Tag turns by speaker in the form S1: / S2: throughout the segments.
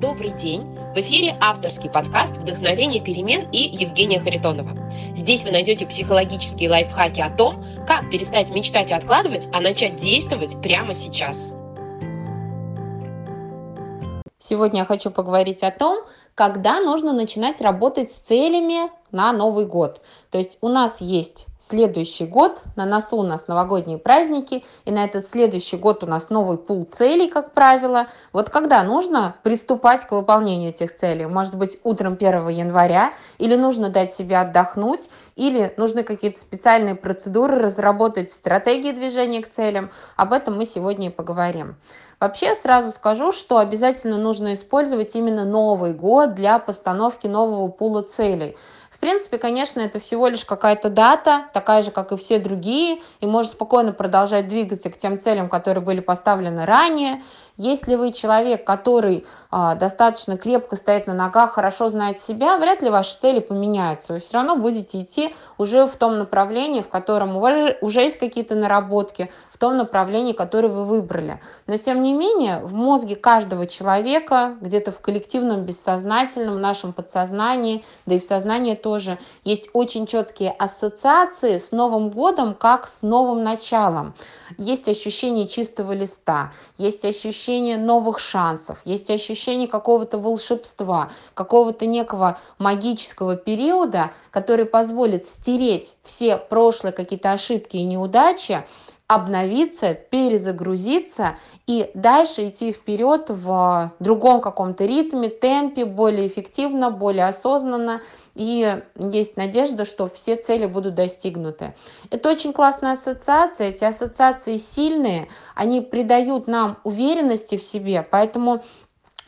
S1: Добрый день! В эфире авторский подкаст «Вдохновение перемен» и Евгения Харитонова. Здесь вы найдете психологические лайфхаки о том, как перестать мечтать и откладывать, а начать действовать прямо сейчас.
S2: Сегодня я хочу поговорить о том, когда нужно начинать работать с целями на Новый год. То есть у нас есть следующий год, на носу у нас новогодние праздники, и на этот следующий год у нас новый пул целей, как правило. Вот когда нужно приступать к выполнению этих целей? Может быть, утром 1 января, или нужно дать себе отдохнуть, или нужны какие-то специальные процедуры, разработать стратегии движения к целям. Об этом мы сегодня и поговорим. Вообще сразу скажу, что обязательно нужно использовать именно Новый год для постановки нового пула целей. В принципе, конечно, это всего лишь какая-то дата, такая же, как и все другие, и можно спокойно продолжать двигаться к тем целям, которые были поставлены ранее. Если вы человек, который э, достаточно крепко стоит на ногах, хорошо знает себя, вряд ли ваши цели поменяются. Вы все равно будете идти уже в том направлении, в котором у вас уже есть какие-то наработки, в том направлении, которое вы выбрали. Но тем не менее, в мозге каждого человека, где-то в коллективном бессознательном, в нашем подсознании, да и в сознании тоже есть очень четкие ассоциации с Новым годом, как с новым началом. Есть ощущение чистого листа, есть ощущение новых шансов, есть ощущение какого-то волшебства, какого-то некого магического периода, который позволит стереть все прошлые какие-то ошибки и неудачи, обновиться, перезагрузиться и дальше идти вперед в другом каком-то ритме, темпе, более эффективно, более осознанно. И есть надежда, что все цели будут достигнуты. Это очень классная ассоциация. Эти ассоциации сильные, они придают нам уверенности в себе, поэтому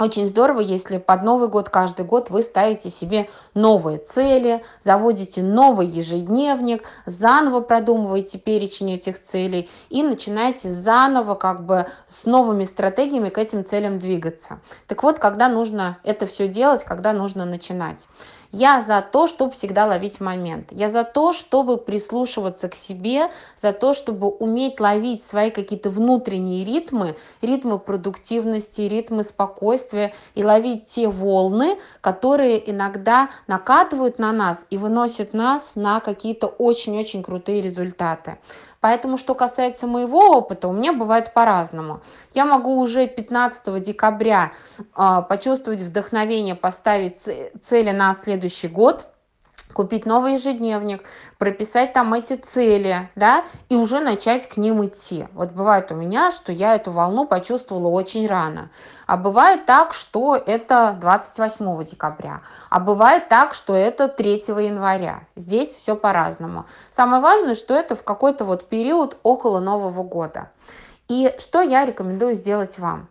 S2: очень здорово, если под Новый год каждый год вы ставите себе новые цели, заводите новый ежедневник, заново продумываете перечень этих целей и начинаете заново как бы с новыми стратегиями к этим целям двигаться. Так вот, когда нужно это все делать, когда нужно начинать. Я за то, чтобы всегда ловить момент. Я за то, чтобы прислушиваться к себе, за то, чтобы уметь ловить свои какие-то внутренние ритмы, ритмы продуктивности, ритмы спокойствия и ловить те волны, которые иногда накатывают на нас и выносят нас на какие-то очень-очень крутые результаты. Поэтому, что касается моего опыта, у меня бывает по-разному. Я могу уже 15 декабря э, почувствовать вдохновение, поставить цели на следующий год, купить новый ежедневник, прописать там эти цели, да, и уже начать к ним идти. Вот бывает у меня, что я эту волну почувствовала очень рано. А бывает так, что это 28 декабря. А бывает так, что это 3 января. Здесь все по-разному. Самое важное, что это в какой-то вот период около Нового года. И что я рекомендую сделать вам?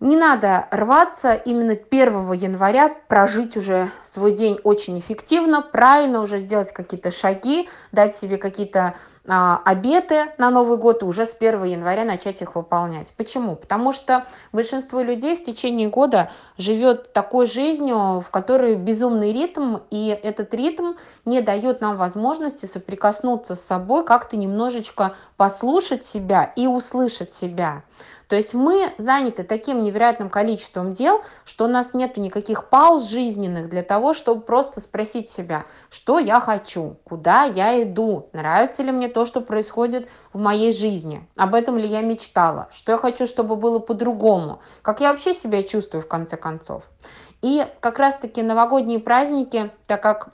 S2: Не надо рваться именно 1 января, прожить уже свой день очень эффективно, правильно уже сделать какие-то шаги, дать себе какие-то а, обеты на Новый год и уже с 1 января начать их выполнять. Почему? Потому что большинство людей в течение года живет такой жизнью, в которой безумный ритм, и этот ритм не дает нам возможности соприкоснуться с собой, как-то немножечко послушать себя и услышать себя. То есть мы заняты таким невероятным количеством дел, что у нас нет никаких пауз жизненных для того, чтобы просто спросить себя, что я хочу, куда я иду, нравится ли мне то, что происходит в моей жизни, об этом ли я мечтала, что я хочу, чтобы было по-другому, как я вообще себя чувствую в конце концов. И как раз-таки новогодние праздники, так как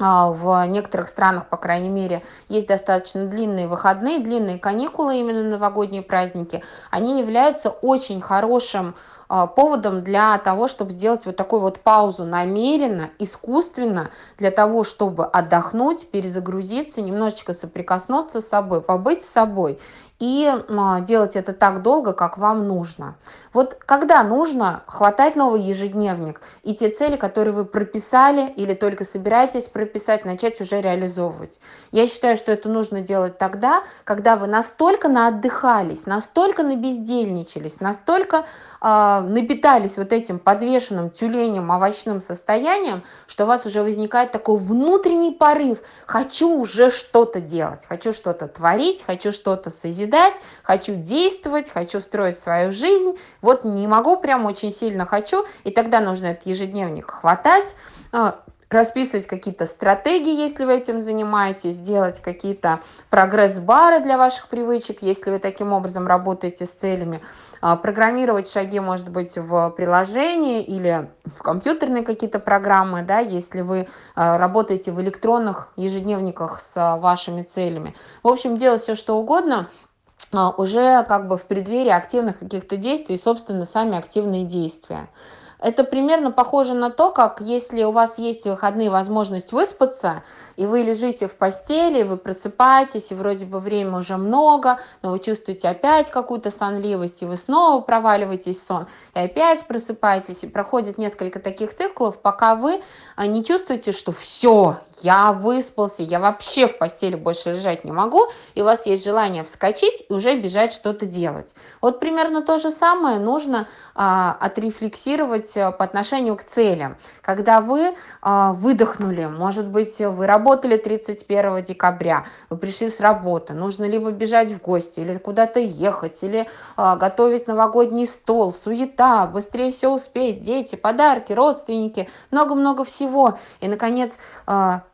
S2: в некоторых странах, по крайней мере, есть достаточно длинные выходные, длинные каникулы, именно новогодние праздники, они являются очень хорошим а, поводом для того, чтобы сделать вот такую вот паузу намеренно, искусственно, для того, чтобы отдохнуть, перезагрузиться, немножечко соприкоснуться с собой, побыть с собой и а, делать это так долго, как вам нужно. Вот когда нужно хватать новый ежедневник и те цели, которые вы прописали или только собираетесь прописать, начать уже реализовывать. Я считаю, что это нужно делать тогда, когда вы настолько наотдыхались, настолько набездельничались, настолько э, напитались вот этим подвешенным тюленем, овощным состоянием, что у вас уже возникает такой внутренний порыв. Хочу уже что-то делать, хочу что-то творить, хочу что-то созидать, созидать, хочу действовать, хочу строить свою жизнь. Вот не могу, прям очень сильно хочу, и тогда нужно этот ежедневник хватать, а, расписывать какие-то стратегии, если вы этим занимаетесь, делать какие-то прогресс-бары для ваших привычек, если вы таким образом работаете с целями, а, программировать шаги, может быть, в приложении или в компьютерные какие-то программы, да, если вы а, работаете в электронных ежедневниках с вашими целями. В общем, делать все, что угодно, уже как бы в преддверии активных каких-то действий, собственно, сами активные действия. Это примерно похоже на то, как если у вас есть выходные возможность выспаться, и вы лежите в постели, вы просыпаетесь, и вроде бы время уже много, но вы чувствуете опять какую-то сонливость, и вы снова проваливаетесь в сон, и опять просыпаетесь, и проходит несколько таких циклов, пока вы а, не чувствуете, что все, я выспался, я вообще в постели больше лежать не могу, и у вас есть желание вскочить и уже бежать что-то делать. Вот примерно то же самое нужно а, отрефлексировать а, по отношению к целям. Когда вы а, выдохнули, может быть, вы работали 31 декабря, вы пришли с работы, нужно либо бежать в гости, или куда-то ехать, или а, готовить новогодний стол, суета, быстрее все успеть, дети, подарки, родственники, много-много всего. И, наконец,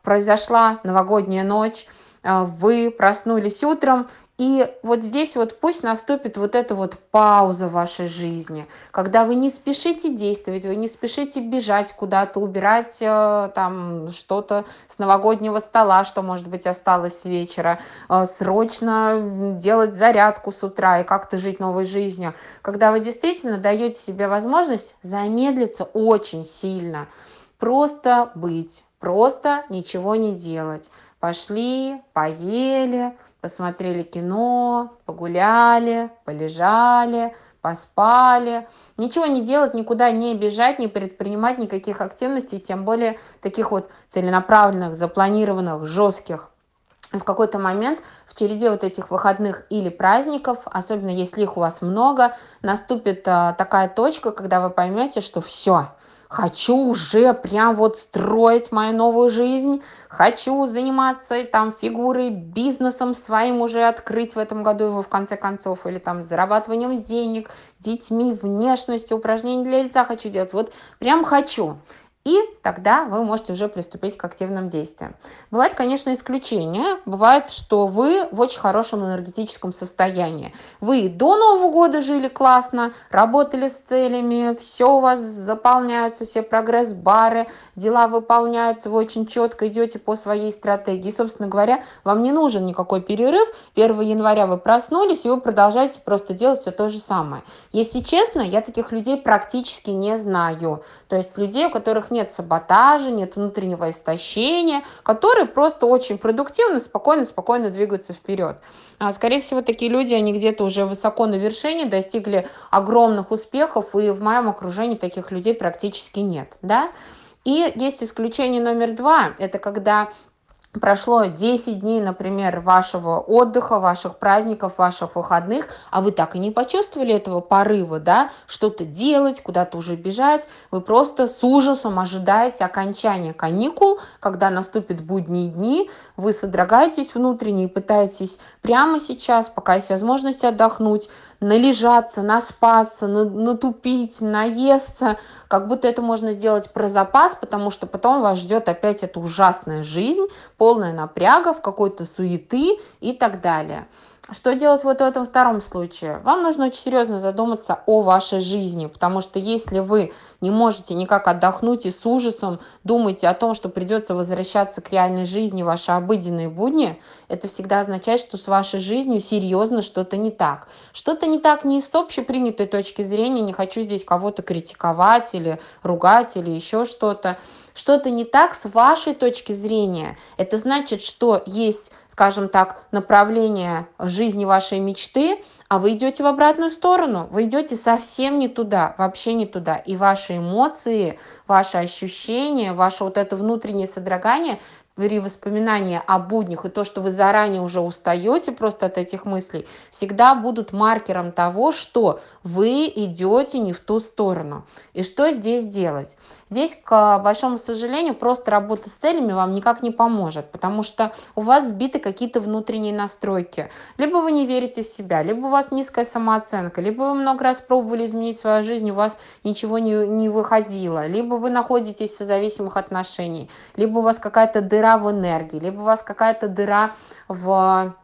S2: произошла новогодняя ночь, вы проснулись утром, и вот здесь вот пусть наступит вот эта вот пауза в вашей жизни, когда вы не спешите действовать, вы не спешите бежать куда-то, убирать э, там что-то с новогоднего стола, что, может быть, осталось с вечера, э, срочно делать зарядку с утра и как-то жить новой жизнью, когда вы действительно даете себе возможность замедлиться очень сильно, просто быть Просто ничего не делать. Пошли, поели, посмотрели кино, погуляли, полежали, поспали. Ничего не делать, никуда не бежать, не предпринимать никаких активностей, тем более таких вот целенаправленных, запланированных, жестких. В какой-то момент в череде вот этих выходных или праздников, особенно если их у вас много, наступит а, такая точка, когда вы поймете, что все, хочу уже прям вот строить мою новую жизнь, хочу заниматься там фигурой, бизнесом своим уже открыть в этом году его в конце концов, или там зарабатыванием денег, детьми, внешностью, упражнения для лица хочу делать. Вот прям хочу и тогда вы можете уже приступить к активным действиям. Бывает, конечно, исключения. Бывает, что вы в очень хорошем энергетическом состоянии. Вы до Нового года жили классно, работали с целями, все у вас заполняются, все прогресс-бары, дела выполняются, вы очень четко идете по своей стратегии. И, собственно говоря, вам не нужен никакой перерыв. 1 января вы проснулись, и вы продолжаете просто делать все то же самое. Если честно, я таких людей практически не знаю. То есть людей, у которых нет нет саботажа, нет внутреннего истощения, которые просто очень продуктивно, спокойно, спокойно двигаются вперед. А, скорее всего, такие люди, они где-то уже высоко на вершине, достигли огромных успехов, и в моем окружении таких людей практически нет. Да? И есть исключение номер два, это когда прошло 10 дней, например, вашего отдыха, ваших праздников, ваших выходных, а вы так и не почувствовали этого порыва, да, что-то делать, куда-то уже бежать, вы просто с ужасом ожидаете окончания каникул, когда наступят будние дни, вы содрогаетесь внутренне и пытаетесь прямо сейчас, пока есть возможность отдохнуть, належаться, наспаться, натупить, наесться, как будто это можно сделать про запас, потому что потом вас ждет опять эта ужасная жизнь, полная напрягов, какой-то суеты и так далее. Что делать вот в этом втором случае? Вам нужно очень серьезно задуматься о вашей жизни, потому что если вы не можете никак отдохнуть и с ужасом думаете о том, что придется возвращаться к реальной жизни, ваши обыденные будни, это всегда означает, что с вашей жизнью серьезно что-то не так. Что-то не так не с общепринятой точки зрения, не хочу здесь кого-то критиковать или ругать или еще что-то. Что-то не так с вашей точки зрения. Это значит, что есть скажем так, направление жизни вашей мечты, а вы идете в обратную сторону, вы идете совсем не туда, вообще не туда. И ваши эмоции, ваши ощущения, ваше вот это внутреннее содрогание при воспоминании о буднях и то, что вы заранее уже устаете просто от этих мыслей, всегда будут маркером того, что вы идете не в ту сторону. И что здесь делать? Здесь, к большому сожалению, просто работа с целями вам никак не поможет, потому что у вас сбиты какие-то внутренние настройки. Либо вы не верите в себя, либо у вас низкая самооценка, либо вы много раз пробовали изменить свою жизнь, у вас ничего не, не выходило, либо вы находитесь в созависимых отношениях, либо у вас какая-то дыра в энергии, либо у вас какая-то дыра в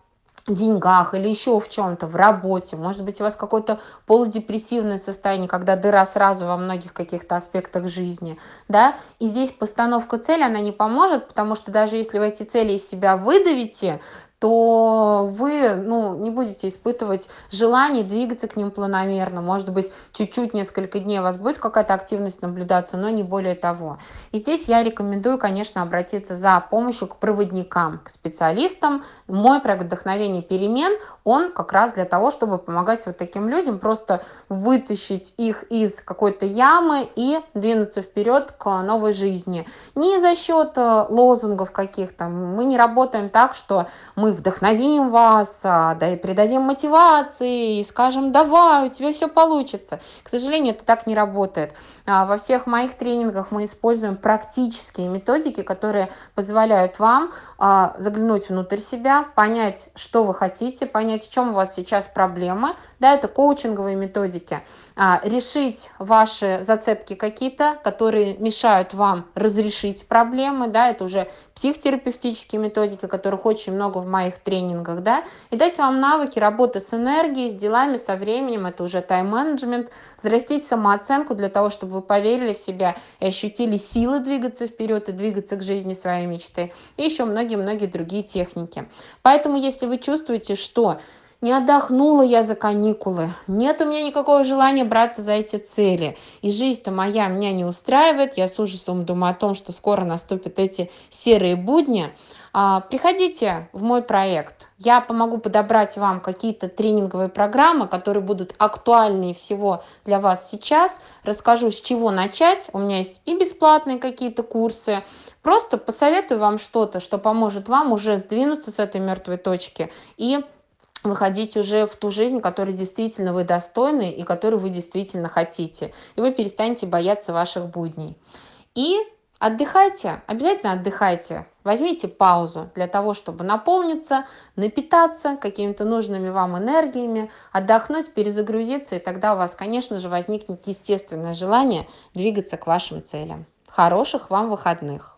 S2: деньгах или еще в чем-то, в работе. Может быть, у вас какое-то полудепрессивное состояние, когда дыра сразу во многих каких-то аспектах жизни, да, и здесь постановка цели, она не поможет, потому что даже если вы эти цели из себя выдавите, то вы ну, не будете испытывать желание двигаться к ним планомерно. Может быть, чуть-чуть несколько дней у вас будет какая-то активность наблюдаться, но не более того. И здесь я рекомендую, конечно, обратиться за помощью к проводникам, к специалистам. Мой проект «Вдохновение перемен», он как раз для того, чтобы помогать вот таким людям просто вытащить их из какой-то ямы и двинуться вперед к новой жизни. Не за счет э, лозунгов каких-то. Мы не работаем так, что мы вдохновим вас, а, да и придадим мотивации, и скажем, давай, у тебя все получится. К сожалению, это так не работает. А, во всех моих тренингах мы используем практические методики, которые позволяют вам а, заглянуть внутрь себя, понять, что вы хотите, понять, в чем у вас сейчас проблема. Да, это коучинговые методики. Решить ваши зацепки какие-то, которые мешают вам разрешить проблемы. Да, это уже психотерапевтические методики, которых очень много в моих тренингах, да, и дать вам навыки работы с энергией, с делами, со временем, это уже тайм-менеджмент, взрастить самооценку для того, чтобы вы поверили в себя и ощутили силы двигаться вперед и двигаться к жизни своей мечты, и еще многие-многие другие техники. Поэтому, если вы чувствуете, что не отдохнула я за каникулы. Нет у меня никакого желания браться за эти цели. И жизнь-то моя меня не устраивает. Я с ужасом думаю о том, что скоро наступят эти серые будни. А, приходите в мой проект. Я помогу подобрать вам какие-то тренинговые программы, которые будут актуальнее всего для вас сейчас. Расскажу, с чего начать. У меня есть и бесплатные какие-то курсы. Просто посоветую вам что-то, что поможет вам уже сдвинуться с этой мертвой точки и выходить уже в ту жизнь, которой действительно вы достойны и которую вы действительно хотите. И вы перестанете бояться ваших будней. И отдыхайте, обязательно отдыхайте. Возьмите паузу для того, чтобы наполниться, напитаться какими-то нужными вам энергиями, отдохнуть, перезагрузиться, и тогда у вас, конечно же, возникнет естественное желание двигаться к вашим целям. Хороших вам выходных!